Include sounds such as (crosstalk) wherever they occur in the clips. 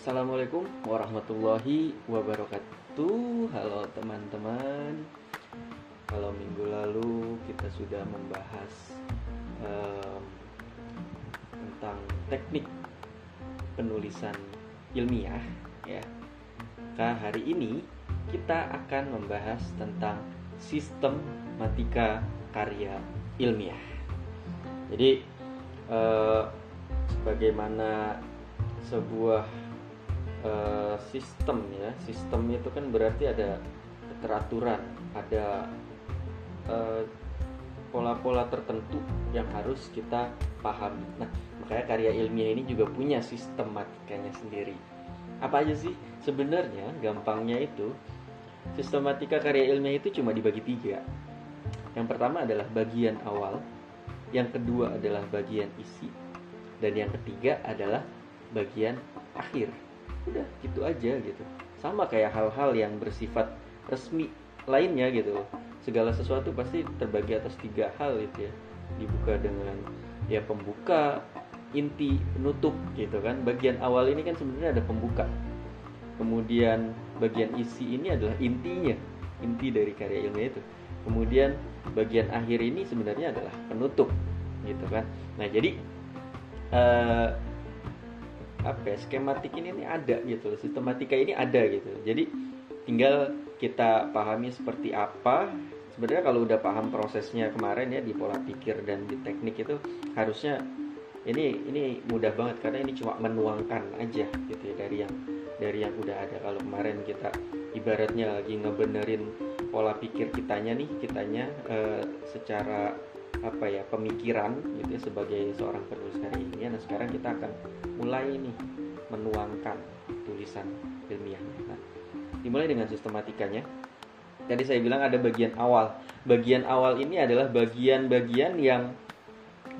Assalamualaikum warahmatullahi wabarakatuh. Halo teman-teman. Kalau minggu lalu kita sudah membahas em, tentang teknik penulisan ilmiah, ya. Maka hari ini kita akan membahas tentang sistematika karya ilmiah. Jadi eh, sebagaimana sebuah eh, sistem ya. Sistem itu kan berarti ada keteraturan ada eh, pola-pola tertentu yang harus kita pahami. Nah makanya karya ilmiah ini juga punya sistematikanya sendiri. Apa aja sih? Sebenarnya gampangnya itu sistematika karya ilmiah itu cuma dibagi tiga. Yang pertama adalah bagian awal yang kedua adalah bagian isi dan yang ketiga adalah bagian akhir udah gitu aja gitu. Sama kayak hal-hal yang bersifat resmi lainnya gitu. Segala sesuatu pasti terbagi atas tiga hal itu ya. Dibuka dengan ya pembuka inti penutup gitu kan. Bagian awal ini kan sebenarnya ada pembuka. Kemudian bagian isi ini adalah intinya. Inti dari karya ilmiah itu. Kemudian bagian akhir ini sebenarnya adalah penutup gitu kan. Nah jadi eh, apa ya, skematik ini nih ada gitu loh sistematika ini ada gitu. Jadi tinggal kita pahami seperti apa. Sebenarnya kalau udah paham prosesnya kemarin ya di pola pikir dan di teknik itu harusnya ini ini mudah banget karena ini cuma menuangkan aja gitu ya dari yang dari yang udah ada. Kalau kemarin kita ibaratnya lagi ngebenerin pola pikir kitanya nih kitanya eh, secara apa ya pemikiran gitu ya sebagai seorang penulis karya ilmiah nah sekarang kita akan mulai nih menuangkan tulisan ilmiahnya nah, dimulai dengan sistematikanya. Tadi saya bilang ada bagian awal. Bagian awal ini adalah bagian-bagian yang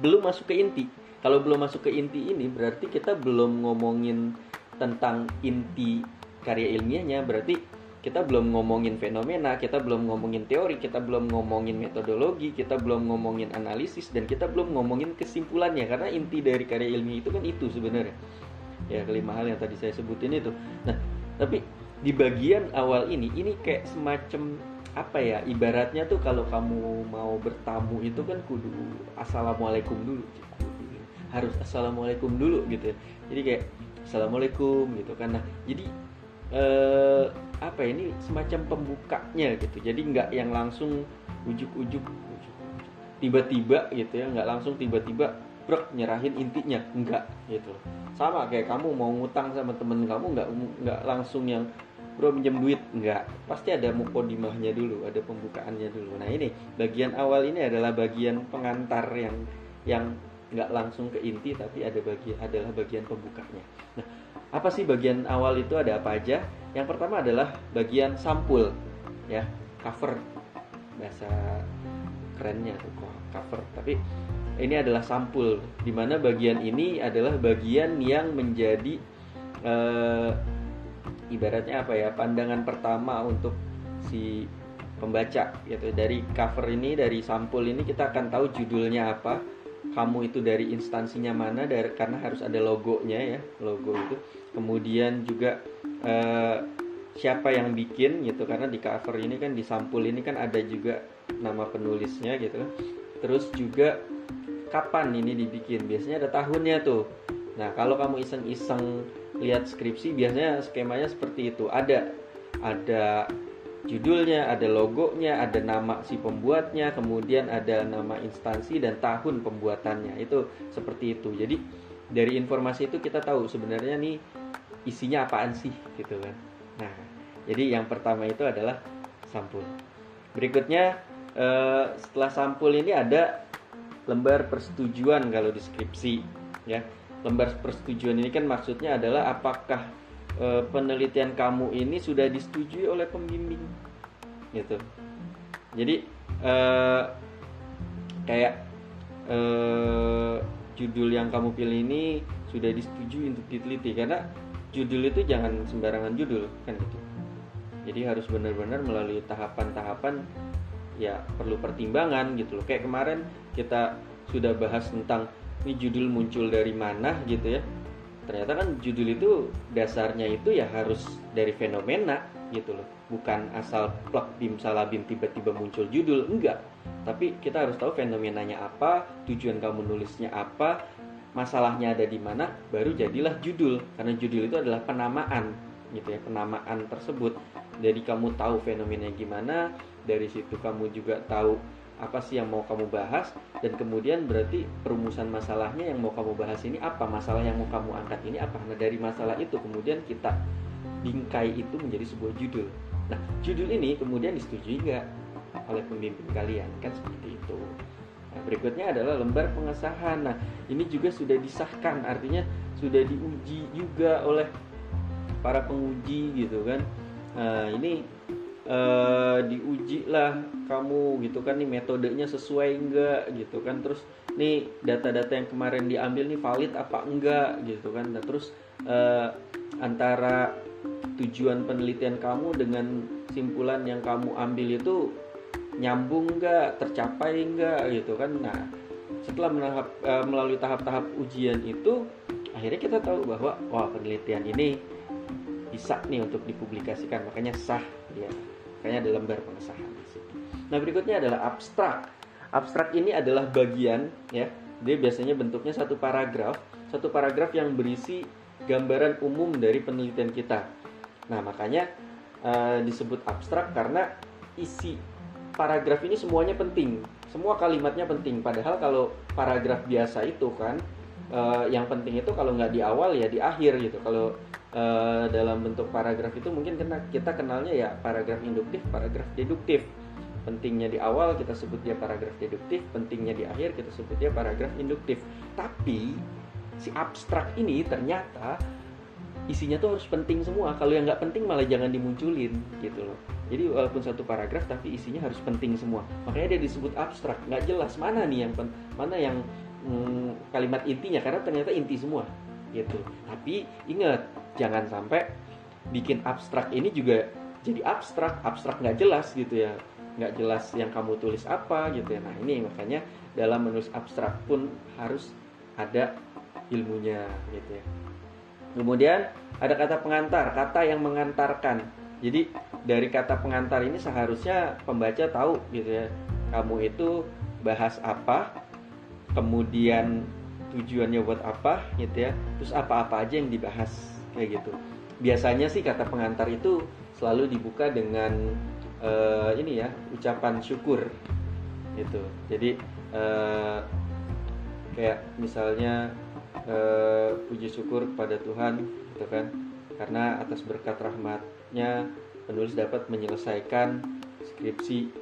belum masuk ke inti. Kalau belum masuk ke inti ini berarti kita belum ngomongin tentang inti karya ilmiahnya. Berarti kita belum ngomongin fenomena, kita belum ngomongin teori, kita belum ngomongin metodologi, kita belum ngomongin analisis dan kita belum ngomongin kesimpulannya karena inti dari karya ilmiah itu kan itu sebenarnya. Ya, kelima hal yang tadi saya sebutin itu. Nah, tapi di bagian awal ini ini kayak semacam apa ya ibaratnya tuh kalau kamu mau bertamu itu kan kudu assalamualaikum dulu harus assalamualaikum dulu gitu ya. jadi kayak assalamualaikum gitu kan nah jadi eh, apa ya, ini semacam pembukanya gitu. Jadi nggak yang langsung ujuk-ujuk tiba-tiba gitu ya. Nggak langsung tiba-tiba brek nyerahin intinya. Enggak gitu. Sama kayak kamu mau ngutang sama temen kamu nggak nggak langsung yang bro pinjam duit. Enggak pasti ada mukodimahnya dulu ada pembukaannya dulu. Nah ini bagian awal ini adalah bagian pengantar yang yang nggak langsung ke inti tapi ada bagian adalah bagian pembukanya. Nah apa sih bagian awal itu? Ada apa aja? Yang pertama adalah bagian sampul ya. Cover. Bahasa kerennya tuh cover. Tapi ini adalah sampul di mana bagian ini adalah bagian yang menjadi eh, ibaratnya apa ya pandangan pertama untuk si pembaca gitu. Dari cover ini dari sampul ini kita akan tahu judulnya apa kamu itu dari instansinya mana dari karena harus ada logonya ya. Logo itu kemudian juga eh, siapa yang bikin gitu karena di cover ini kan di sampul ini kan ada juga nama penulisnya gitu terus juga kapan ini dibikin biasanya ada tahunnya tuh nah kalau kamu iseng-iseng lihat skripsi biasanya skemanya seperti itu ada ada judulnya, ada logonya, ada nama si pembuatnya, kemudian ada nama instansi dan tahun pembuatannya. Itu seperti itu. Jadi dari informasi itu kita tahu sebenarnya nih isinya apaan sih gitu kan. Nah, jadi yang pertama itu adalah sampul. Berikutnya eh, setelah sampul ini ada lembar persetujuan kalau deskripsi ya. Lembar persetujuan ini kan maksudnya adalah apakah e, penelitian kamu ini sudah disetujui oleh pembimbing gitu jadi e, kayak e, judul yang kamu pilih ini sudah disetujui untuk diteliti. Karena judul itu jangan sembarangan judul kan gitu. Jadi harus benar-benar melalui tahapan-tahapan ya perlu pertimbangan gitu loh. Kayak kemarin kita sudah bahas tentang ini judul muncul dari mana gitu ya. Ternyata kan judul itu dasarnya itu ya harus dari fenomena gitu loh. Bukan asal plak bim salah bim tiba-tiba muncul judul enggak tapi kita harus tahu fenomenanya apa tujuan kamu nulisnya apa masalahnya ada di mana baru jadilah judul. Karena judul itu adalah penamaan gitu ya penamaan tersebut. Jadi kamu tahu fenomenanya gimana dari situ kamu juga tahu apa sih yang mau kamu bahas dan kemudian berarti perumusan masalahnya yang mau kamu bahas ini apa masalah yang mau kamu angkat ini apa. Nah dari masalah itu kemudian kita bingkai itu menjadi sebuah judul. Nah judul ini kemudian disetujui nggak oleh pemimpin kalian. Kan seperti itu. Nah, berikutnya adalah lembar pengesahan. Nah ini juga sudah disahkan. Artinya sudah diuji juga oleh para penguji gitu kan. Nah ini uh, diuji lah kamu gitu kan. Nih metodenya sesuai enggak gitu kan. Terus nih data-data yang kemarin diambil nih valid apa enggak gitu kan. Nah, terus uh, antara tujuan penelitian kamu dengan simpulan yang kamu ambil itu nyambung enggak tercapai enggak gitu kan nah setelah menahap, uh, melalui tahap-tahap ujian itu akhirnya kita tahu bahwa wah penelitian ini bisa nih untuk dipublikasikan makanya sah dia makanya ada lembar pengesahan. Nah berikutnya adalah abstrak. Abstrak ini adalah bagian ya, dia biasanya bentuknya satu paragraf, satu paragraf yang berisi gambaran umum dari penelitian kita. Nah makanya uh, disebut abstrak karena isi paragraf ini semuanya penting, semua kalimatnya penting. Padahal kalau paragraf biasa itu kan uh, yang penting itu kalau nggak di awal ya di akhir gitu. Kalau uh, dalam bentuk paragraf itu mungkin kena, kita kenalnya ya paragraf induktif, paragraf deduktif. Pentingnya di awal kita sebut dia paragraf deduktif, pentingnya di akhir kita sebut dia paragraf induktif. Tapi si abstrak ini ternyata isinya tuh harus penting semua. Kalau yang nggak penting malah jangan dimunculin gitu loh. Jadi walaupun satu paragraf tapi isinya harus penting semua. Makanya dia disebut abstrak. Nggak jelas mana nih yang mana yang hmm, kalimat intinya karena ternyata inti semua gitu. Tapi ingat jangan sampai bikin abstrak ini juga jadi abstrak abstrak nggak jelas gitu ya nggak jelas yang kamu tulis apa gitu ya nah ini makanya dalam menulis abstrak pun harus ada ilmunya gitu ya kemudian ada kata pengantar kata yang mengantarkan jadi dari kata pengantar ini seharusnya pembaca tahu gitu ya kamu itu bahas apa kemudian tujuannya buat apa gitu ya terus apa-apa aja yang dibahas kayak gitu. Biasanya sih kata pengantar itu selalu dibuka dengan uh, ini ya ucapan syukur gitu. Jadi uh, kayak misalnya uh, puji syukur kepada Tuhan gitu kan karena atas berkat rahmatnya penulis dapat menyelesaikan skripsi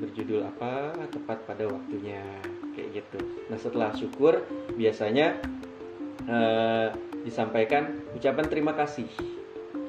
berjudul apa tepat pada waktunya kayak gitu nah setelah syukur biasanya uh, disampaikan ucapan terima kasih.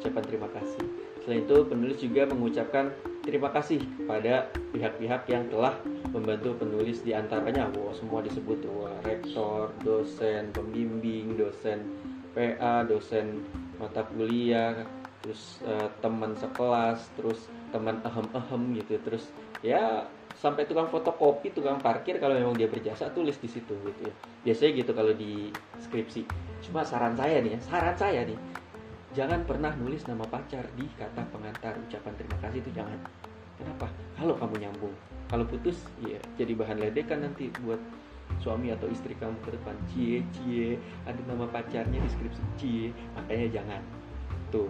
Ucapan terima kasih. Selain itu, penulis juga mengucapkan terima kasih kepada pihak-pihak yang telah membantu penulis di antaranya. Wow, semua disebut wah, rektor, dosen, pembimbing, dosen PA, dosen mata kuliah, terus uh, teman sekelas, terus teman ehem-ehem gitu, terus ya sampai tukang fotokopi, tukang parkir kalau memang dia berjasa tulis di situ gitu ya. Biasanya gitu kalau di skripsi. Cuma saran saya nih ya, saran saya nih, jangan pernah nulis nama pacar di kata pengantar ucapan terima kasih itu jangan. Kenapa? Kalau kamu nyambung, kalau putus, ya jadi bahan ledekan nanti buat suami atau istri kamu ke depan. Cie, cie, ada nama pacarnya di skripsi cie, makanya jangan. Tuh,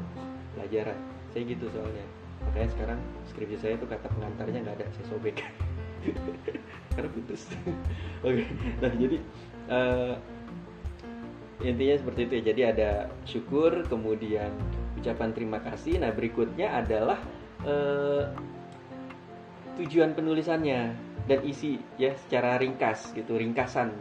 pelajaran. Saya gitu soalnya. Makanya sekarang skripsi saya tuh kata pengantarnya nggak ada saya sobek. (laughs) Karena putus. (laughs) Oke nah jadi uh, intinya seperti itu ya. Jadi ada syukur kemudian ucapan terima kasih. Nah berikutnya adalah uh, tujuan penulisannya dan isi ya secara ringkas gitu ringkasan.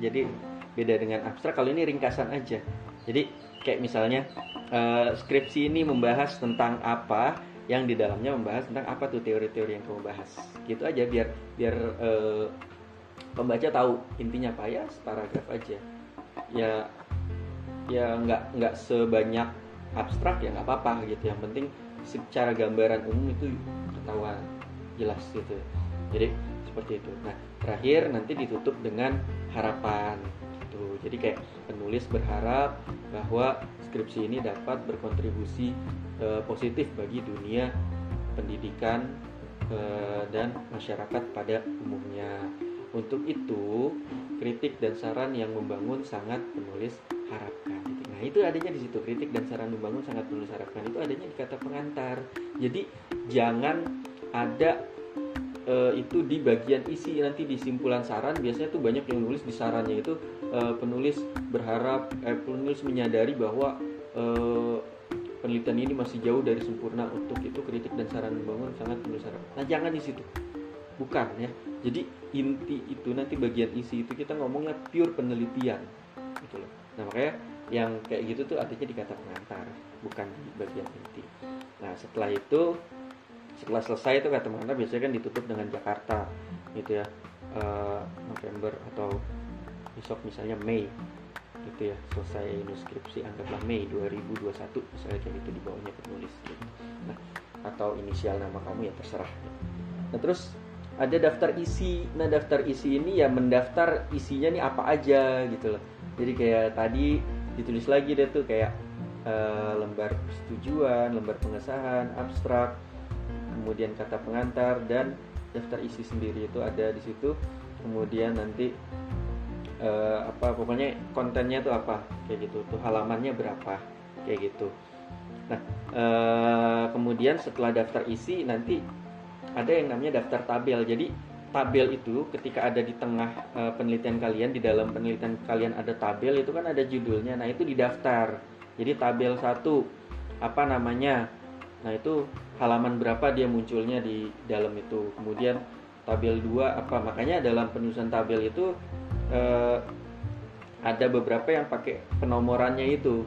Jadi beda dengan abstrak. Kalau ini ringkasan aja. Jadi kayak misalnya uh, skripsi ini membahas tentang apa yang di dalamnya membahas tentang apa tuh teori-teori yang kamu bahas. Gitu aja biar biar uh, pembaca tahu intinya apa. Ya paragraf aja. Ya ya nggak nggak sebanyak abstrak ya nggak apa-apa gitu. Yang penting secara gambaran umum itu ketahuan jelas gitu. Jadi seperti itu. Nah terakhir nanti ditutup dengan harapan jadi kayak penulis berharap bahwa skripsi ini dapat berkontribusi uh, positif bagi dunia pendidikan uh, dan masyarakat pada umumnya. Untuk itu kritik dan saran yang membangun sangat penulis harapkan. Nah itu adanya di situ. Kritik dan saran membangun sangat penulis harapkan. Itu adanya di kata pengantar. Jadi jangan ada uh, itu di bagian isi. Nanti di simpulan saran biasanya tuh banyak yang nulis di sarannya. Itu uh, penulis berharap eh, penulis menyadari bahwa uh, penelitian ini masih jauh dari sempurna. Untuk itu kritik dan saran membangun sangat perlu saran. Nah jangan di situ. Bukan ya. Jadi inti itu nanti bagian isi itu kita ngomongnya pure penelitian. Gitu loh. Nah makanya yang kayak gitu tuh artinya di kata pengantar bukan di bagian inti. Nah setelah itu setelah selesai itu kata mana biasanya kan ditutup dengan Jakarta gitu ya. Uh, November atau besok misalnya Mei gitu ya. Selesai nuskripsi anggaplah Mei 2021 misalnya kayak gitu di bawahnya penulis gitu. nah atau inisial nama kamu ya terserah. Nah terus ada daftar isi. Nah daftar isi ini ya mendaftar isinya nih apa aja gitu loh. Jadi kayak tadi ditulis lagi deh tuh kayak uh, lembar persetujuan lembar pengesahan abstrak kemudian kata pengantar dan daftar isi sendiri itu ada di situ. Kemudian nanti uh, apa pokoknya kontennya itu apa kayak gitu. Tuh halamannya berapa kayak gitu. Nah uh, kemudian setelah daftar isi nanti ada yang namanya daftar tabel. Jadi tabel itu ketika ada di tengah uh, penelitian kalian di dalam penelitian kalian ada tabel itu kan ada judulnya. Nah itu didaftar. Jadi tabel satu apa namanya nah itu halaman berapa dia munculnya di dalam itu? Kemudian tabel 2 apa? Makanya dalam penulisan tabel itu eh, ada beberapa yang pakai penomorannya itu.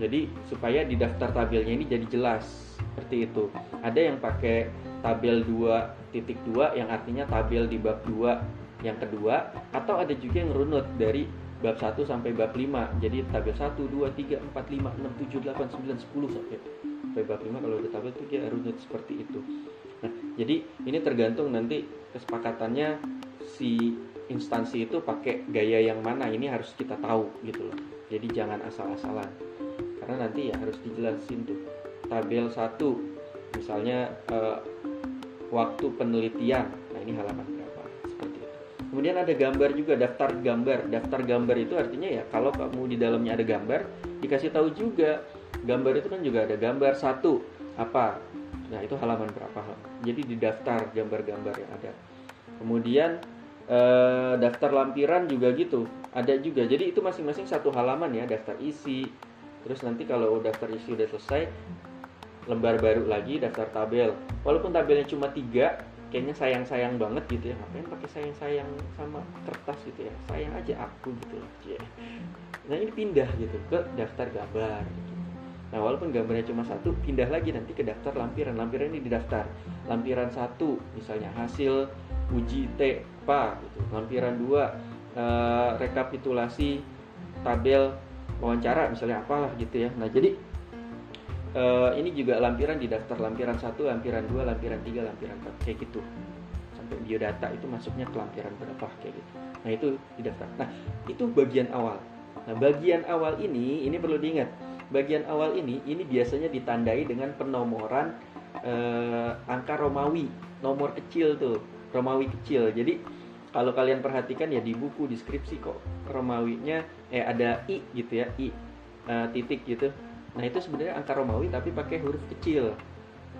Jadi supaya di daftar tabelnya ini jadi jelas seperti itu. Ada yang pakai tabel 2 titik 2 yang artinya tabel di bab 2 yang kedua atau ada juga yang runut dari bab 1 sampai bab 5 jadi tabel 1 2 3 4 5 6 7 8 9 10 sampai bab 5 kalau udah itu dia runut seperti itu. Nah jadi ini tergantung nanti kesepakatannya si instansi itu pakai gaya yang mana. Ini harus kita tahu gitu loh. Jadi jangan asal-asalan. Karena nanti ya harus dijelasin tuh. Tabel 1 misalnya eh, waktu penelitian. Nah ini halaman berapa? Seperti itu. Kemudian ada gambar juga daftar gambar. Daftar gambar itu artinya ya kalau kamu di dalamnya ada gambar dikasih tahu juga gambar itu kan juga ada gambar satu apa? Nah itu halaman berapa? Jadi di daftar gambar-gambar yang ada. Kemudian eh, daftar lampiran juga gitu. Ada juga. Jadi itu masing-masing satu halaman ya daftar isi. Terus nanti kalau daftar isi udah selesai lembar baru lagi daftar tabel. Walaupun tabelnya cuma tiga kayaknya sayang-sayang banget gitu ya. Ngapain pakai sayang-sayang sama kertas gitu ya? Sayang aja aku gitu yeah. nah ini pindah gitu ke daftar gambar gitu. Nah walaupun gambarnya cuma satu, pindah lagi nanti ke daftar lampiran. Lampiran ini didaftar. Lampiran satu, misalnya hasil uji TPA, gitu. Lampiran dua, eh, rekapitulasi tabel wawancara, misalnya apalah gitu ya. Nah jadi eh, ini juga lampiran di daftar lampiran satu, lampiran dua, lampiran tiga, lampiran empat, kayak gitu. Sampai biodata itu masuknya ke lampiran berapa kayak gitu. Nah itu didaftar. Nah itu bagian awal. Nah bagian awal ini, ini perlu diingat bagian awal ini ini biasanya ditandai dengan penomoran eh, angka Romawi, nomor kecil tuh, Romawi kecil. Jadi kalau kalian perhatikan ya di buku deskripsi kok Romawinya eh ada i gitu ya, i eh, titik gitu. Nah itu sebenarnya angka Romawi tapi pakai huruf kecil.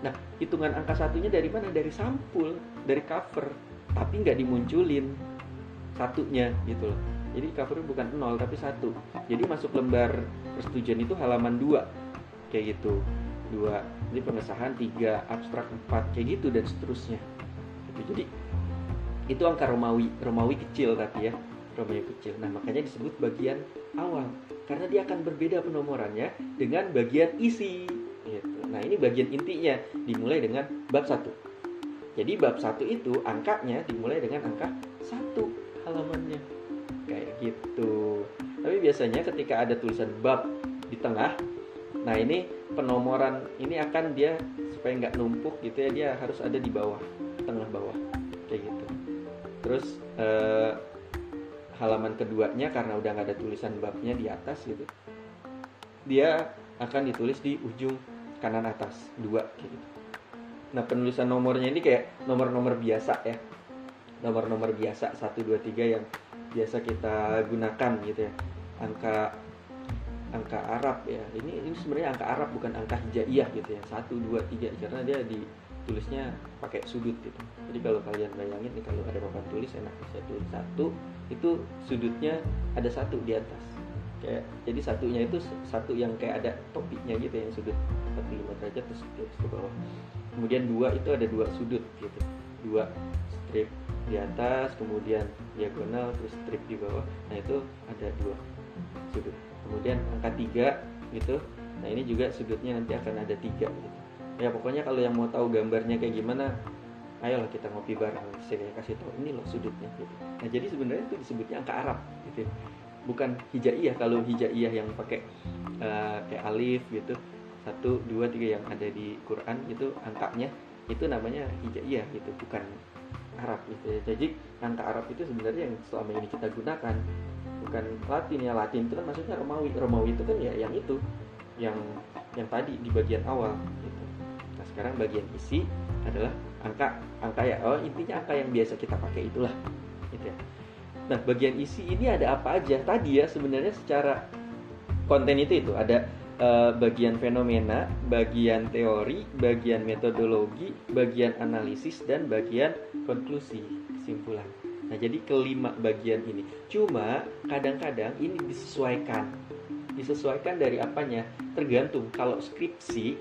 Nah hitungan angka satunya dari mana? Dari sampul, dari cover, tapi nggak dimunculin satunya gitu loh jadi covernya bukan nol tapi satu. Jadi masuk lembar persetujuan itu halaman dua kayak gitu. Dua jadi pengesahan. Tiga abstrak. Empat kayak gitu dan seterusnya. Gitu. jadi itu angka Romawi. Romawi kecil tapi ya. Romawi kecil. Nah makanya disebut bagian awal. Karena dia akan berbeda penomorannya dengan bagian isi. Gitu. nah ini bagian intinya. Dimulai dengan bab satu. Jadi bab satu itu angkanya dimulai dengan angka satu halamannya gitu. Tapi biasanya ketika ada tulisan bab di tengah nah ini penomoran ini akan dia supaya nggak numpuk gitu ya dia harus ada di bawah tengah bawah kayak gitu. Terus eh, halaman keduanya karena udah nggak ada tulisan babnya di atas gitu dia akan ditulis di ujung kanan atas dua gitu. Nah penulisan nomornya ini kayak nomor-nomor biasa ya. Nomor-nomor biasa 1, 2, 3 yang biasa kita gunakan gitu ya. Angka angka Arab ya. Ini ini sebenarnya angka Arab bukan angka hijaiyah gitu ya. Satu dua tiga karena dia ditulisnya pakai sudut gitu. Jadi kalau kalian bayangin nih kalau ada papan tulis enak saya tulis. Satu itu sudutnya ada satu di atas. Kayak jadi satunya itu satu yang kayak ada topiknya gitu ya sudut. 45 derajat terus ke bawah. Kemudian dua itu ada dua sudut gitu. Dua strip di atas kemudian diagonal terus strip di bawah. Nah itu ada dua sudut. Kemudian angka tiga gitu. Nah ini juga sudutnya nanti akan ada tiga gitu. Ya pokoknya kalau yang mau tahu gambarnya kayak gimana ayolah kita ngopi bareng saya kasih tahu. Ini loh sudutnya gitu. Nah jadi sebenarnya itu disebutnya angka Arab gitu. Bukan hijaiyah. Kalau hijaiyah yang pakai uh, kayak alif gitu satu dua tiga yang ada di Quran itu angkanya itu namanya hijaiyah gitu. Bukan Arab gitu ya. Jadi angka Arab itu sebenarnya yang selama ini kita gunakan bukan Latin ya. Latin itu kan maksudnya Romawi. Romawi itu kan ya yang itu yang yang tadi di bagian awal gitu. Nah, sekarang bagian isi adalah angka angka ya. Oh, intinya angka yang biasa kita pakai itulah gitu ya. Nah, bagian isi ini ada apa aja? Tadi ya sebenarnya secara konten itu itu ada uh, bagian fenomena, bagian teori, bagian metodologi, bagian analisis dan bagian konklusi, kesimpulan. Nah, jadi kelima bagian ini. Cuma kadang-kadang ini disesuaikan. Disesuaikan dari apanya? Tergantung. Kalau skripsi,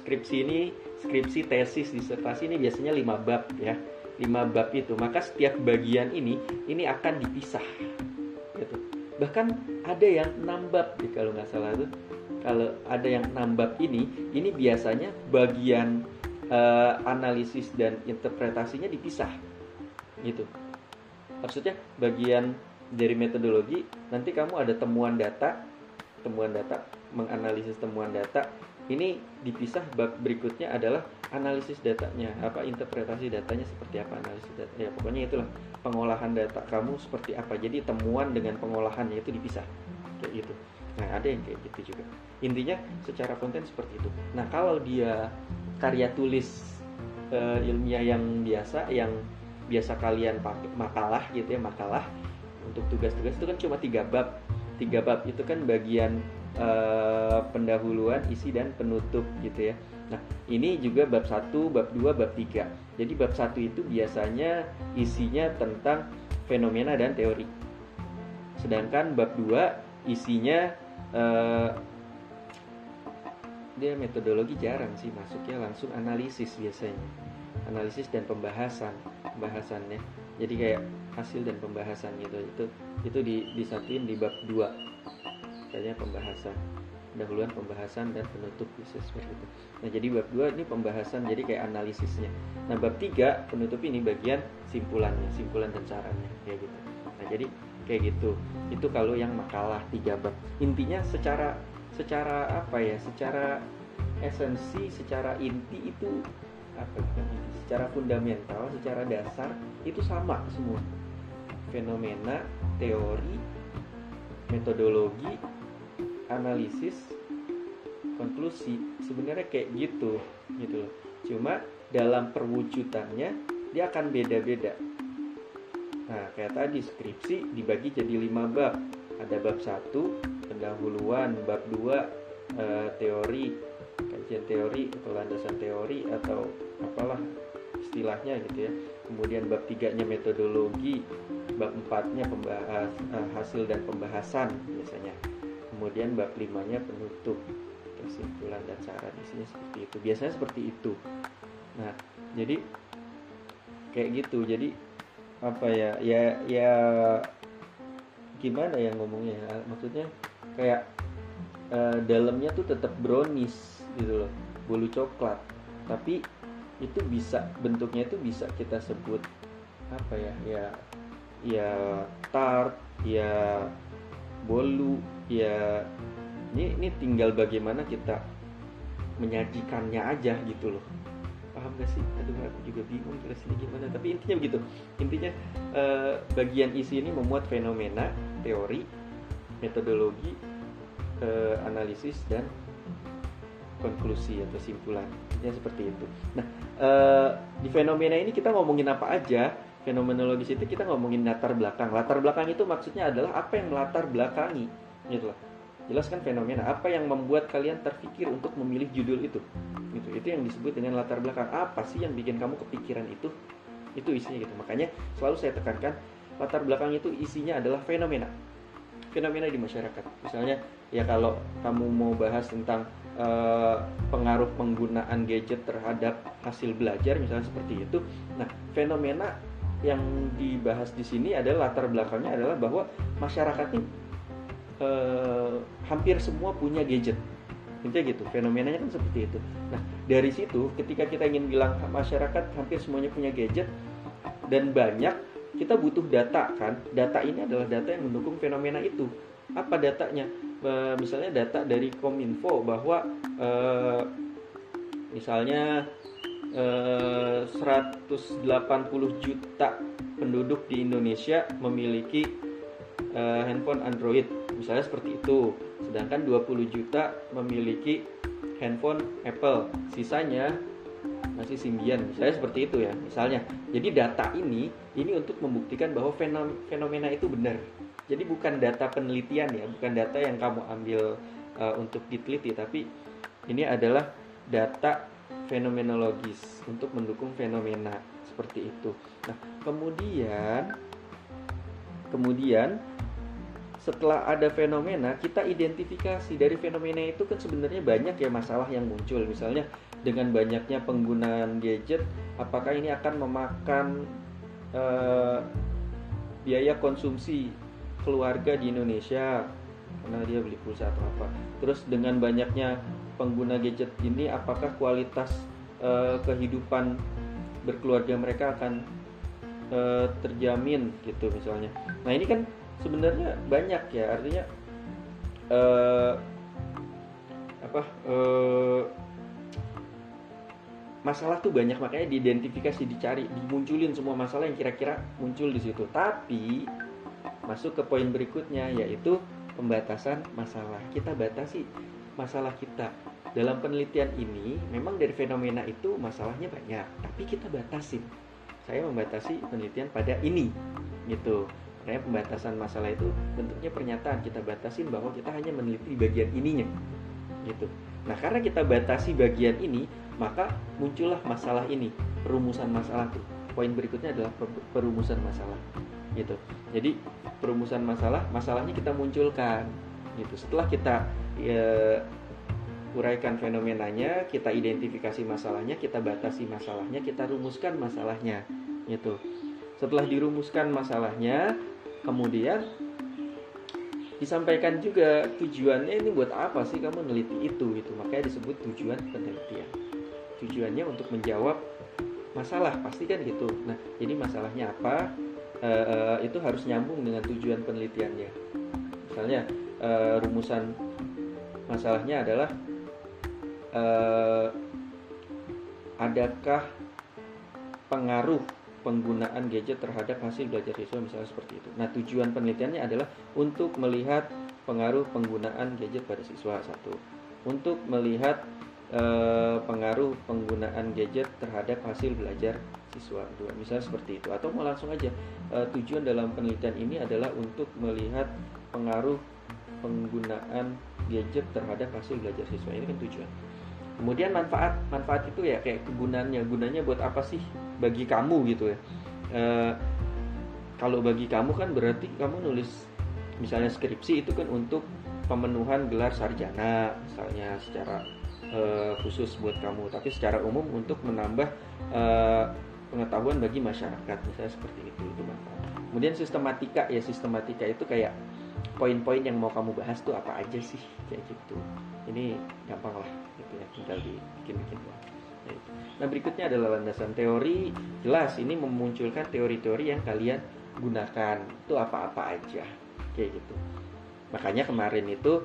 skripsi ini, skripsi, tesis, disertasi ini biasanya lima bab ya. lima bab itu. Maka setiap bagian ini ini akan dipisah. Gitu. Bahkan ada yang enam bab kalau nggak salah tuh kalau ada yang nambah ini ini biasanya bagian uh, analisis dan interpretasinya dipisah gitu. Maksudnya bagian dari metodologi nanti kamu ada temuan data temuan data menganalisis temuan data. Ini dipisah bab berikutnya adalah analisis datanya. Apa interpretasi datanya seperti apa analisis data? Ya pokoknya itulah. Pengolahan data kamu seperti apa. Jadi temuan dengan pengolahannya itu dipisah. Kayak gitu. Nah, ada yang kayak gitu juga. Intinya secara konten seperti itu. Nah, kalau dia karya tulis uh, ilmiah yang biasa yang biasa kalian pakai makalah gitu ya, makalah untuk tugas-tugas itu kan cuma tiga bab. Tiga bab itu kan bagian uh, pendahuluan, isi dan penutup gitu ya. Nah, ini juga bab 1, bab 2, bab 3. Jadi bab 1 itu biasanya isinya tentang fenomena dan teori. Sedangkan bab 2 isinya uh, dia metodologi jarang sih masuknya langsung analisis biasanya. Analisis dan pembahasan pembahasannya. Jadi kayak hasil dan pembahasan gitu. Itu itu di, disatuin di bab 2 kayaknya pembahasan pendahuluan pembahasan dan penutup bisa seperti itu. Nah jadi bab 2 ini pembahasan jadi kayak analisisnya. Nah bab 3 penutup ini bagian simpulannya simpulan dan caranya kayak gitu. Nah jadi kayak gitu. Itu kalau yang makalah tiga bab. Intinya secara secara apa ya secara esensi secara inti itu apa secara fundamental secara dasar itu sama semua. Fenomena teori metodologi analisis konklusi sebenarnya kayak gitu gitu loh. Cuma dalam perwujudannya dia akan beda-beda. Nah, kayak tadi skripsi dibagi jadi lima bab. Ada bab satu pendahuluan, bab dua e, teori, kajian teori atau landasan teori atau apalah istilahnya gitu ya. Kemudian bab tiganya metodologi, bab empatnya pembahas eh, hasil dan pembahasan biasanya. Kemudian bab limanya penutup, kesimpulan dan saran isinya seperti itu. Biasanya seperti itu. Nah, jadi kayak gitu. Jadi apa ya ya ya gimana ya ngomongnya ya? maksudnya kayak uh, dalamnya tuh tetap brownies gitu loh bolu coklat. Tapi itu bisa bentuknya itu bisa kita sebut apa ya? Ya ya tart ya bolu ya ini ini tinggal bagaimana kita menyajikannya aja gitu loh paham gak sih? Aduh aku juga bingung jelasinnya gimana. Tapi intinya begitu. Intinya eh, bagian isi ini memuat fenomena teori metodologi eh, analisis dan konklusi atau simpulan. Ya seperti itu. Nah eh, di fenomena ini kita ngomongin apa aja? Fenomenologis itu kita ngomongin latar belakang. Latar belakang itu maksudnya adalah apa yang melatar belakangi gitu loh jelaskan fenomena apa yang membuat kalian terpikir untuk memilih judul itu? Gitu itu yang disebut dengan latar belakang. Apa sih yang bikin kamu kepikiran itu? Itu isinya gitu. Makanya selalu saya tekankan latar belakang itu isinya adalah fenomena. Fenomena di masyarakat. Misalnya ya kalau kamu mau bahas tentang uh, pengaruh penggunaan gadget terhadap hasil belajar misalnya seperti itu. Nah fenomena yang dibahas di sini adalah latar belakangnya adalah bahwa masyarakat ini uh, hampir semua punya gadget. Intinya gitu fenomenanya kan seperti itu. Nah dari situ ketika kita ingin bilang masyarakat hampir semuanya punya gadget dan banyak kita butuh data kan. Data ini adalah data yang mendukung fenomena itu. Apa datanya? E, misalnya data dari kominfo bahwa e, misalnya e, 180 juta penduduk di Indonesia memiliki e, handphone Android misalnya seperti itu. Sedangkan 20 juta memiliki handphone Apple. Sisanya masih Symbian. Misalnya seperti itu ya misalnya. Jadi data ini ini untuk membuktikan bahwa fenomena itu benar. Jadi bukan data penelitian ya bukan data yang kamu ambil uh, untuk diteliti. Tapi ini adalah data fenomenologis untuk mendukung fenomena seperti itu. Nah kemudian kemudian setelah ada fenomena kita identifikasi. Dari fenomena itu kan sebenarnya banyak ya masalah yang muncul. Misalnya dengan banyaknya penggunaan gadget apakah ini akan memakan uh, biaya konsumsi keluarga di Indonesia? Karena dia beli pulsa atau apa? Terus dengan banyaknya pengguna gadget ini apakah kualitas uh, kehidupan berkeluarga mereka akan uh, terjamin gitu misalnya? Nah ini kan sebenarnya banyak ya artinya uh, apa uh, masalah tuh banyak makanya diidentifikasi dicari dimunculin semua masalah yang kira-kira muncul di situ. Tapi masuk ke poin berikutnya yaitu pembatasan masalah. Kita batasi masalah kita. Dalam penelitian ini memang dari fenomena itu masalahnya banyak tapi kita batasin saya membatasi penelitian pada ini gitu Makanya pembatasan masalah itu bentuknya pernyataan kita batasin bahwa kita hanya meneliti bagian ininya. Gitu. Nah, karena kita batasi bagian ini, maka muncullah masalah ini, perumusan masalah tuh. Poin berikutnya adalah perumusan masalah. Gitu. Jadi, perumusan masalah, masalahnya kita munculkan. Gitu. Setelah kita ya, uraikan fenomenanya, kita identifikasi masalahnya, kita batasi masalahnya, kita rumuskan masalahnya. Gitu. Setelah dirumuskan masalahnya, kemudian disampaikan juga tujuannya ini buat apa sih kamu meneliti itu gitu. Makanya disebut tujuan penelitian. Tujuannya untuk menjawab masalah pasti kan gitu. Nah jadi masalahnya apa? E, e, itu harus nyambung dengan tujuan penelitiannya. Misalnya e, rumusan masalahnya adalah adakah pengaruh penggunaan gadget terhadap hasil belajar siswa misalnya seperti itu. Nah, tujuan penelitiannya adalah untuk melihat pengaruh penggunaan gadget pada siswa satu, untuk melihat e, pengaruh penggunaan gadget terhadap hasil belajar siswa dua, misalnya seperti itu. Atau mau langsung aja e, tujuan dalam penelitian ini adalah untuk melihat pengaruh penggunaan gadget terhadap hasil belajar siswa ini kan tujuan kemudian manfaat manfaat itu ya kayak kegunaannya. Gunanya buat apa sih? Bagi kamu gitu ya. E, kalau bagi kamu kan berarti kamu nulis misalnya skripsi itu kan untuk pemenuhan gelar sarjana misalnya secara e, khusus buat kamu. Tapi secara umum untuk menambah e, pengetahuan bagi masyarakat. Misalnya seperti itu itu manfaat. Kemudian sistematika ya sistematika itu kayak poin-poin yang mau kamu bahas tuh apa aja sih? Kayak gitu. Ini gampang lah gitu ya. Tinggal dibikin-bikin doang nah berikutnya adalah landasan teori. Jelas ini memunculkan teori-teori yang kalian gunakan. Itu apa-apa aja. Kayak gitu. Makanya kemarin itu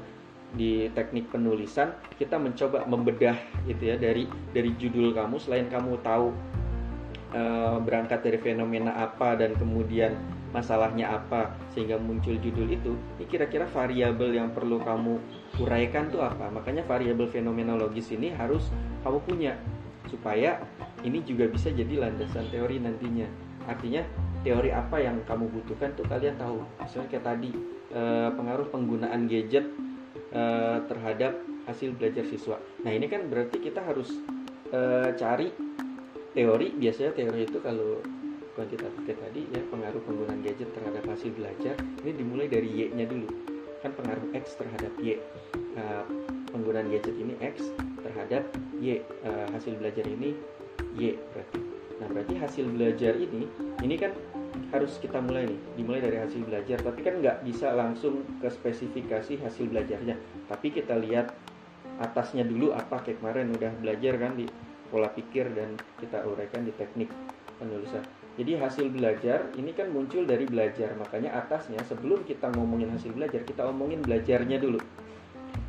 di teknik penulisan kita mencoba membedah gitu ya dari dari judul kamu selain kamu tahu uh, berangkat dari fenomena apa dan kemudian masalahnya apa sehingga muncul judul itu ini kira-kira variabel yang perlu kamu uraikan tuh apa? Makanya variabel fenomenologis ini harus kamu punya supaya ini juga bisa jadi landasan teori nantinya. Artinya teori apa yang kamu butuhkan tuh kalian tahu. Misalnya kayak tadi eh, pengaruh penggunaan gadget eh, terhadap hasil belajar siswa. Nah ini kan berarti kita harus eh, cari teori. Biasanya teori itu kalau kuantitatif tadi ya pengaruh penggunaan gadget terhadap hasil belajar ini dimulai dari y-nya dulu. Kan pengaruh x terhadap y. Uh, penggunaan gadget ini x terhadap y. Uh, hasil belajar ini y berarti. Nah berarti hasil belajar ini ini kan harus kita mulai nih dimulai dari hasil belajar. Tapi kan nggak bisa langsung ke spesifikasi hasil belajarnya. Tapi kita lihat atasnya dulu apa kayak kemarin udah belajar kan di pola pikir dan kita uraikan di teknik penulisan jadi hasil belajar ini kan muncul dari belajar. Makanya atasnya sebelum kita ngomongin hasil belajar, kita omongin belajarnya dulu.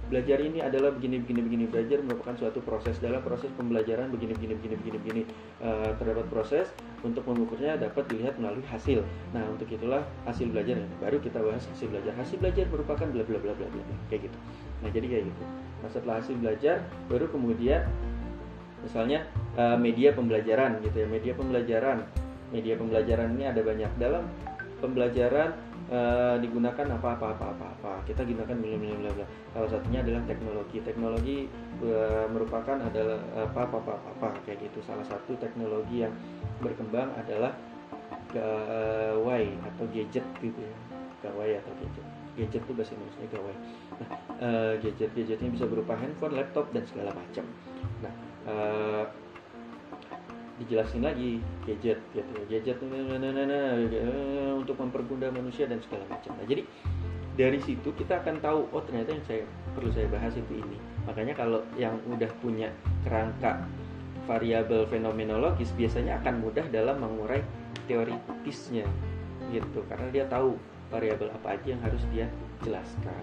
Belajar ini adalah begini begini begini belajar merupakan suatu proses dalam proses pembelajaran begini begini begini begini begini uh, terdapat proses untuk mengukurnya dapat dilihat melalui hasil. Nah untuk itulah hasil belajar baru kita bahas hasil belajar. Hasil belajar merupakan bla bla bla bla bla kayak gitu. Nah jadi kayak gitu. Nah setelah hasil belajar baru kemudian misalnya uh, media pembelajaran gitu ya media pembelajaran media pembelajaran ini ada banyak. Dalam pembelajaran uh, digunakan apa apa apa apa apa. Kita gunakan bla bla bla bla. Salah satunya adalah teknologi. Teknologi uh, merupakan adalah apa apa apa apa, apa kayak gitu. Salah satu teknologi yang berkembang adalah gawai atau gadget gitu ya. Gawai atau gadget. Gadget itu bahasa Indonesia gawai. Nah uh, gadget gadgetnya bisa berupa handphone laptop dan segala macam. Nah uh, dijelasin lagi gadget gitu gadget nah, nah, nah, untuk mempermudah manusia dan segala macam. Nah jadi dari situ kita akan tahu oh ternyata yang saya perlu saya bahas itu ini. Makanya kalau yang udah punya kerangka variabel fenomenologis biasanya akan mudah dalam mengurai teoritisnya gitu. Karena dia tahu variabel apa aja yang harus dia jelaskan.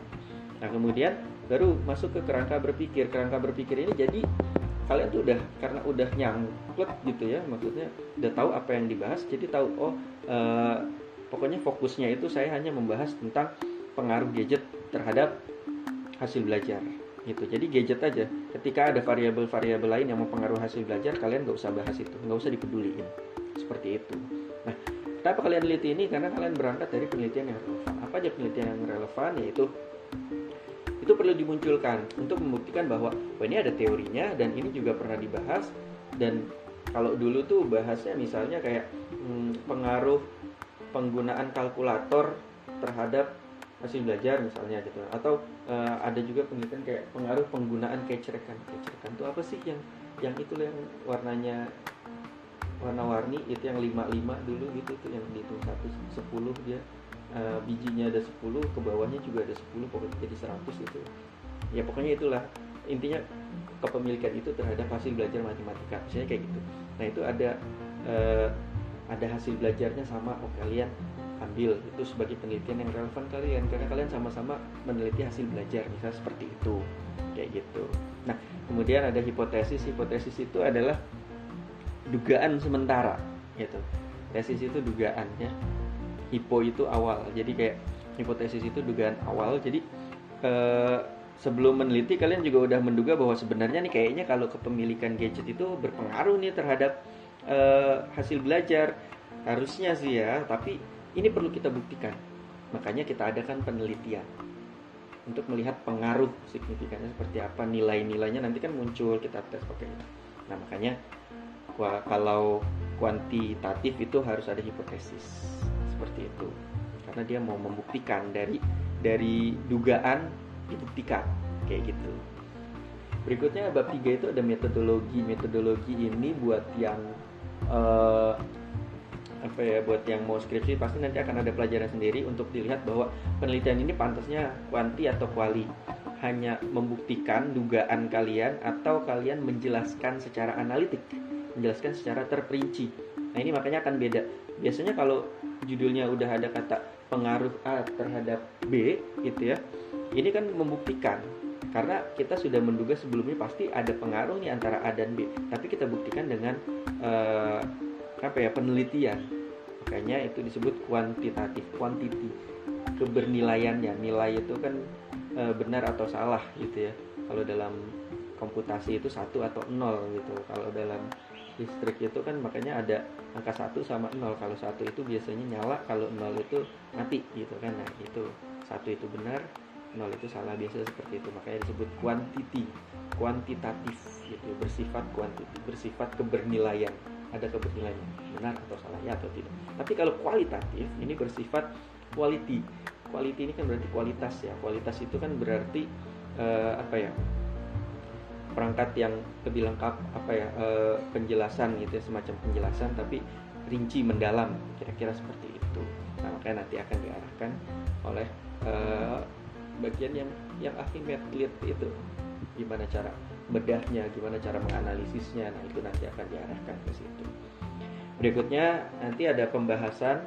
Nah kemudian baru masuk ke kerangka berpikir. Kerangka berpikir ini jadi kalian tuh udah karena udah nyangkut gitu ya maksudnya udah tahu apa yang dibahas jadi tahu oh uh, pokoknya fokusnya itu saya hanya membahas tentang pengaruh gadget terhadap hasil belajar gitu. Jadi gadget aja ketika ada variabel-variabel lain yang mempengaruhi hasil belajar kalian nggak usah bahas itu nggak usah dipeduliin seperti itu. Nah kenapa kalian teliti ini? Karena kalian berangkat dari penelitian yang relevan. Apa aja penelitian yang relevan? Yaitu itu perlu dimunculkan untuk membuktikan bahwa oh, ini ada teorinya dan ini juga pernah dibahas. Dan kalau dulu tuh bahasnya misalnya kayak hmm, pengaruh penggunaan kalkulator terhadap hasil belajar misalnya gitu. Atau uh, ada juga penelitian kayak pengaruh penggunaan kecerekan kecerekan itu apa sih yang yang itu yang warnanya warna-warni? Itu yang lima lima dulu gitu tuh yang dihitung satu sepuluh dia uh, bijinya ada 10 ke bawahnya juga ada 10 pokoknya jadi 100 itu ya pokoknya itulah. Intinya kepemilikan itu terhadap hasil belajar matematika. Misalnya kayak gitu. Nah itu ada uh, ada hasil belajarnya sama oh kalian ambil. Itu sebagai penelitian yang relevan kalian. Karena kalian sama-sama meneliti hasil belajar misalnya seperti itu. Kayak gitu. Nah kemudian ada hipotesis. Hipotesis itu adalah dugaan sementara gitu. Tesis itu dugaannya hipo itu awal. Jadi kayak hipotesis itu dugaan awal. Jadi eh, sebelum meneliti kalian juga udah menduga bahwa sebenarnya nih kayaknya kalau kepemilikan gadget itu berpengaruh nih terhadap eh, hasil belajar. Harusnya sih ya tapi ini perlu kita buktikan. Makanya kita adakan penelitian untuk melihat pengaruh signifikannya seperti apa nilai-nilainya nanti kan muncul kita tes pakai itu nah makanya kalau kuantitatif itu harus ada hipotesis seperti itu. Karena dia mau membuktikan dari dari dugaan dibuktikan kayak gitu. Berikutnya bab 3 itu ada metodologi. Metodologi ini buat yang uh, apa ya buat yang mau skripsi pasti nanti akan ada pelajaran sendiri untuk dilihat bahwa penelitian ini pantasnya kuanti atau kuali. Hanya membuktikan dugaan kalian atau kalian menjelaskan secara analitik menjelaskan secara terperinci. Nah ini makanya akan beda biasanya kalau judulnya udah ada kata pengaruh A terhadap B gitu ya ini kan membuktikan. Karena kita sudah menduga sebelumnya pasti ada pengaruh nih antara A dan B. Tapi kita buktikan dengan uh, apa ya penelitian. Makanya itu disebut kuantitatif quantity kebernilaiannya nilai itu kan e, benar atau salah gitu ya. Kalau dalam komputasi itu satu atau nol gitu. Kalau dalam listrik itu kan makanya ada angka satu sama nol. Kalau satu itu biasanya nyala kalau nol itu mati gitu kan. Nah itu. Satu itu benar nol itu salah. Biasa seperti itu. Makanya disebut quantity kuantitatif gitu. Bersifat kuantiti bersifat kebernilaian. Ada kebernilaian benar atau salah ya atau tidak. Tapi kalau kualitatif ini bersifat quality. Quality ini kan berarti kualitas ya. Kualitas itu kan berarti uh, apa ya perangkat yang lebih lengkap apa ya uh, penjelasan gitu ya semacam penjelasan tapi rinci mendalam kira-kira seperti itu. Nah makanya nanti akan diarahkan oleh uh, bagian yang yang medlit itu. Gimana cara bedahnya gimana cara menganalisisnya nah itu nanti akan diarahkan ke situ. Berikutnya nanti ada pembahasan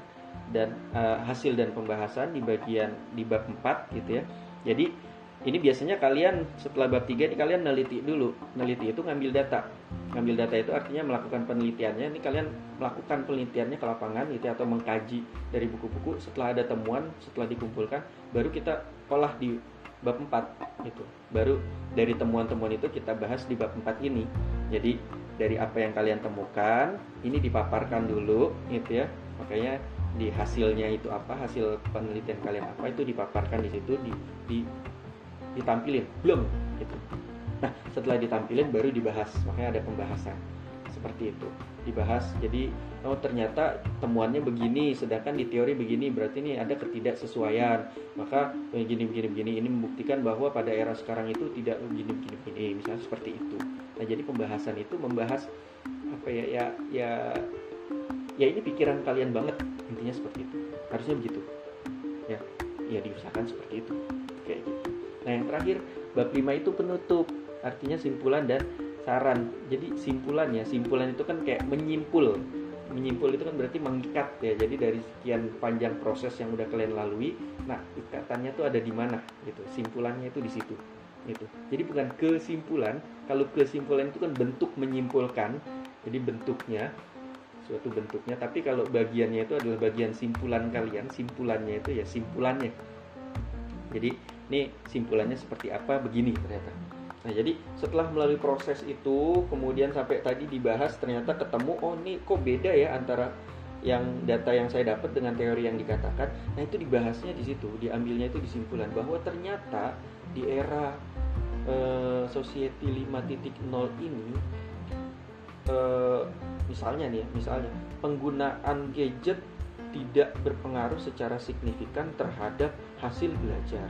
dan uh, hasil dan pembahasan di bagian di bab 4 gitu ya. Jadi ini biasanya kalian setelah bab 3 ini kalian neliti dulu neliti itu ngambil data ngambil data itu artinya melakukan penelitiannya ini kalian melakukan penelitiannya ke lapangan gitu ya, atau mengkaji dari buku-buku setelah ada temuan setelah dikumpulkan baru kita olah di bab 4 itu. Baru dari temuan-temuan itu kita bahas di bab 4 ini. Jadi dari apa yang kalian temukan ini dipaparkan dulu gitu ya. Makanya di hasilnya itu apa, hasil penelitian kalian apa itu dipaparkan di situ di, di ditampilin. Belum gitu. Nah, setelah ditampilin baru dibahas. Makanya ada pembahasan seperti itu. Dibahas jadi oh ternyata temuannya begini sedangkan di teori begini berarti ini ada ketidaksesuaian. Maka begini begini begini ini membuktikan bahwa pada era sekarang itu tidak begini begini begini misalnya seperti itu. Nah jadi pembahasan itu membahas apa ya ya ya ya ini pikiran kalian banget intinya seperti itu. Harusnya begitu. Ya ya diusahakan seperti itu nah yang terakhir bab 5 itu penutup. Artinya simpulan dan saran. Jadi simpulannya simpulan itu kan kayak menyimpul. Menyimpul itu kan berarti mengikat ya. Jadi dari sekian panjang proses yang udah kalian lalui nah ikatannya tuh ada di mana? Gitu. Simpulannya itu di situ. Gitu. Jadi bukan kesimpulan. Kalau kesimpulan itu kan bentuk menyimpulkan. Jadi bentuknya suatu bentuknya. Tapi kalau bagiannya itu adalah bagian simpulan kalian simpulannya itu ya simpulannya. Jadi ini simpulannya seperti apa? Begini ternyata. Nah, jadi setelah melalui proses itu, kemudian sampai tadi dibahas ternyata ketemu oh ini kok beda ya antara yang data yang saya dapat dengan teori yang dikatakan. Nah, itu dibahasnya di situ, diambilnya itu disimpulan bahwa ternyata di era uh, society 5.0 ini uh, misalnya nih, misalnya penggunaan gadget tidak berpengaruh secara signifikan terhadap hasil belajar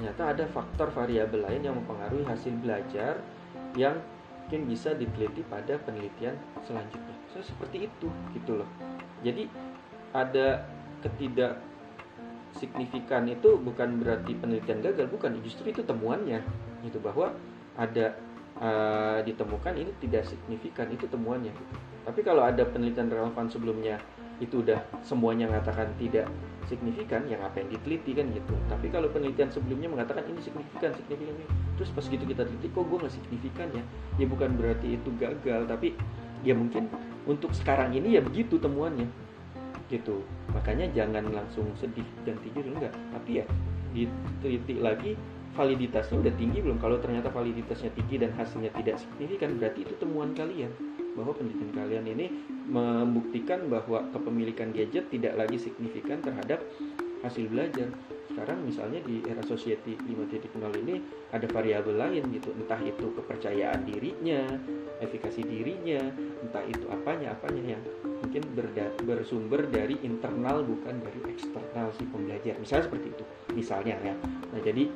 ternyata ada faktor variabel lain yang mempengaruhi hasil belajar yang mungkin bisa diteliti pada penelitian selanjutnya. So, seperti itu gitu loh. Jadi ada ketidak signifikan itu bukan berarti penelitian gagal, bukan justru itu temuannya gitu bahwa ada uh, ditemukan ini tidak signifikan itu temuannya. Gitu. Tapi kalau ada penelitian relevan sebelumnya itu udah semuanya mengatakan tidak signifikan yang apa yang diteliti kan gitu. Tapi kalau penelitian sebelumnya mengatakan ini signifikan signifikan terus pas gitu kita teliti kok gue nggak signifikan ya? Ya bukan berarti itu gagal tapi ya mungkin untuk sekarang ini ya begitu temuannya. Gitu. Makanya jangan langsung sedih dan tidur enggak. Tapi ya diteliti lagi validitasnya udah tinggi belum? Kalau ternyata validitasnya tinggi dan hasilnya tidak signifikan berarti itu temuan kalian bahwa penelitian kalian ini membuktikan bahwa kepemilikan gadget tidak lagi signifikan terhadap hasil belajar. Sekarang misalnya di era society 5.0 ini ada variabel lain gitu, entah itu kepercayaan dirinya, efikasi dirinya, entah itu apanya apanya yang mungkin berda- bersumber dari internal bukan dari eksternal si pembelajar. Misalnya seperti itu. Misalnya ya. Nah, jadi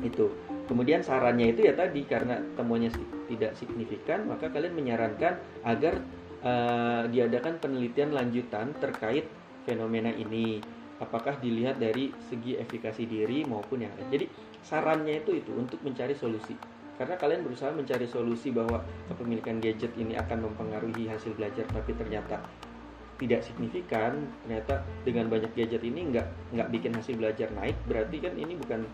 itu kemudian sarannya itu ya tadi karena temuannya tidak signifikan maka kalian menyarankan agar uh, diadakan penelitian lanjutan terkait fenomena ini. Apakah dilihat dari segi efikasi diri maupun yang lain. Jadi sarannya itu itu untuk mencari solusi. Karena kalian berusaha mencari solusi bahwa kepemilikan gadget ini akan mempengaruhi hasil belajar tapi ternyata tidak signifikan ternyata dengan banyak gadget ini nggak nggak bikin hasil belajar naik berarti kan ini bukan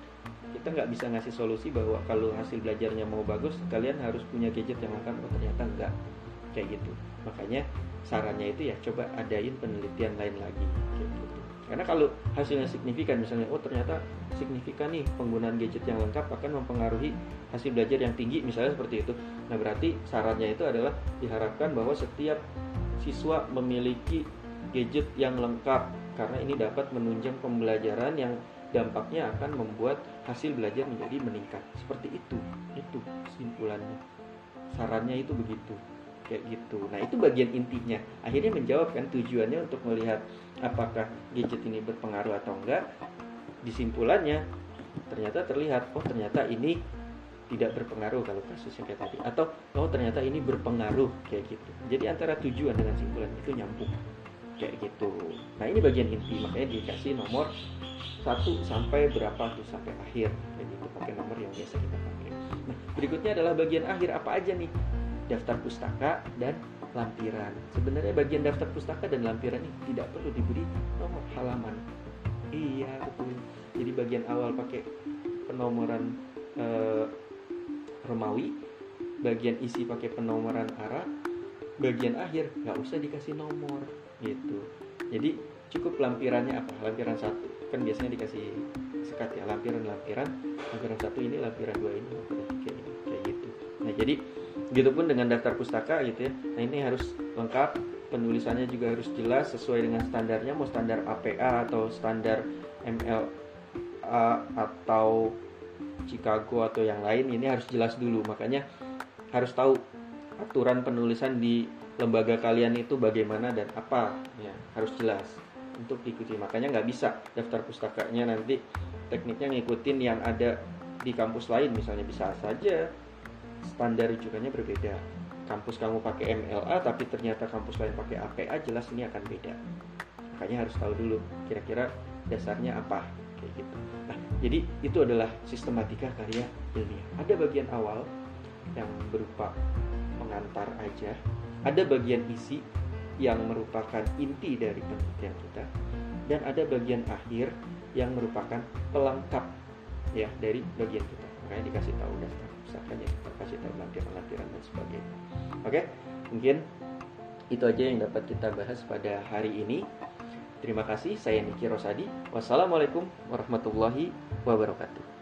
kita nggak bisa ngasih solusi bahwa kalau hasil belajarnya mau bagus kalian harus punya gadget yang lengkap oh ternyata enggak kayak gitu. Makanya sarannya itu ya coba adain penelitian lain lagi. Gitu. Karena kalau hasilnya signifikan misalnya oh ternyata signifikan nih penggunaan gadget yang lengkap akan mempengaruhi hasil belajar yang tinggi misalnya seperti itu. Nah berarti sarannya itu adalah diharapkan bahwa setiap siswa memiliki gadget yang lengkap karena ini dapat menunjang pembelajaran yang dampaknya akan membuat hasil belajar menjadi meningkat seperti itu itu kesimpulannya sarannya itu begitu kayak gitu. Nah itu bagian intinya. Akhirnya menjawab kan tujuannya untuk melihat apakah gadget ini berpengaruh atau enggak. Disimpulannya ternyata terlihat oh ternyata ini tidak berpengaruh kalau kasusnya kayak tadi atau oh ternyata ini berpengaruh kayak gitu. Jadi antara tujuan dengan simpulan itu nyambung kayak gitu. Nah ini bagian inti makanya dikasih nomor satu sampai berapa tuh sampai akhir kayak gitu pakai nomor yang biasa kita pakai. Nah berikutnya adalah bagian akhir apa aja nih daftar pustaka dan lampiran. Sebenarnya bagian daftar pustaka dan lampiran ini tidak perlu diberi nomor halaman. Iya betul. Jadi bagian awal pakai penomoran eh, Romawi, bagian isi pakai penomoran Arab, bagian akhir nggak usah dikasih nomor gitu. Jadi cukup lampirannya apa? Lampiran satu kan biasanya dikasih sekat ya lampiran lampiran lampiran satu ini lampiran dua ini lampiran tiga ini kayak gitu. Nah jadi Begitupun dengan daftar pustaka gitu ya. Nah ini harus lengkap, penulisannya juga harus jelas sesuai dengan standarnya, mau standar APA atau standar MLA atau Chicago atau yang lain ini harus jelas dulu. Makanya harus tahu aturan penulisan di lembaga kalian itu bagaimana dan apa. Ya harus jelas untuk diikuti. Makanya nggak bisa daftar pustakanya nanti tekniknya ngikutin yang ada di kampus lain. Misalnya bisa saja standar rujukannya berbeda. Kampus kamu pakai MLA tapi ternyata kampus lain pakai APA jelas ini akan beda. Makanya harus tahu dulu kira-kira dasarnya apa kayak gitu. Nah jadi itu adalah sistematika karya ilmiah. Ada bagian awal yang berupa pengantar aja ada bagian isi yang merupakan inti dari penelitian kita dan ada bagian akhir yang merupakan pelengkap ya dari bagian kita. Makanya dikasih tahu daftar pusakanya kita kasih tahu lampiran-lampiran dan sebagainya. Oke mungkin itu aja yang dapat kita bahas pada hari ini. Terima kasih saya Niki Rosadi. Wassalamualaikum warahmatullahi wabarakatuh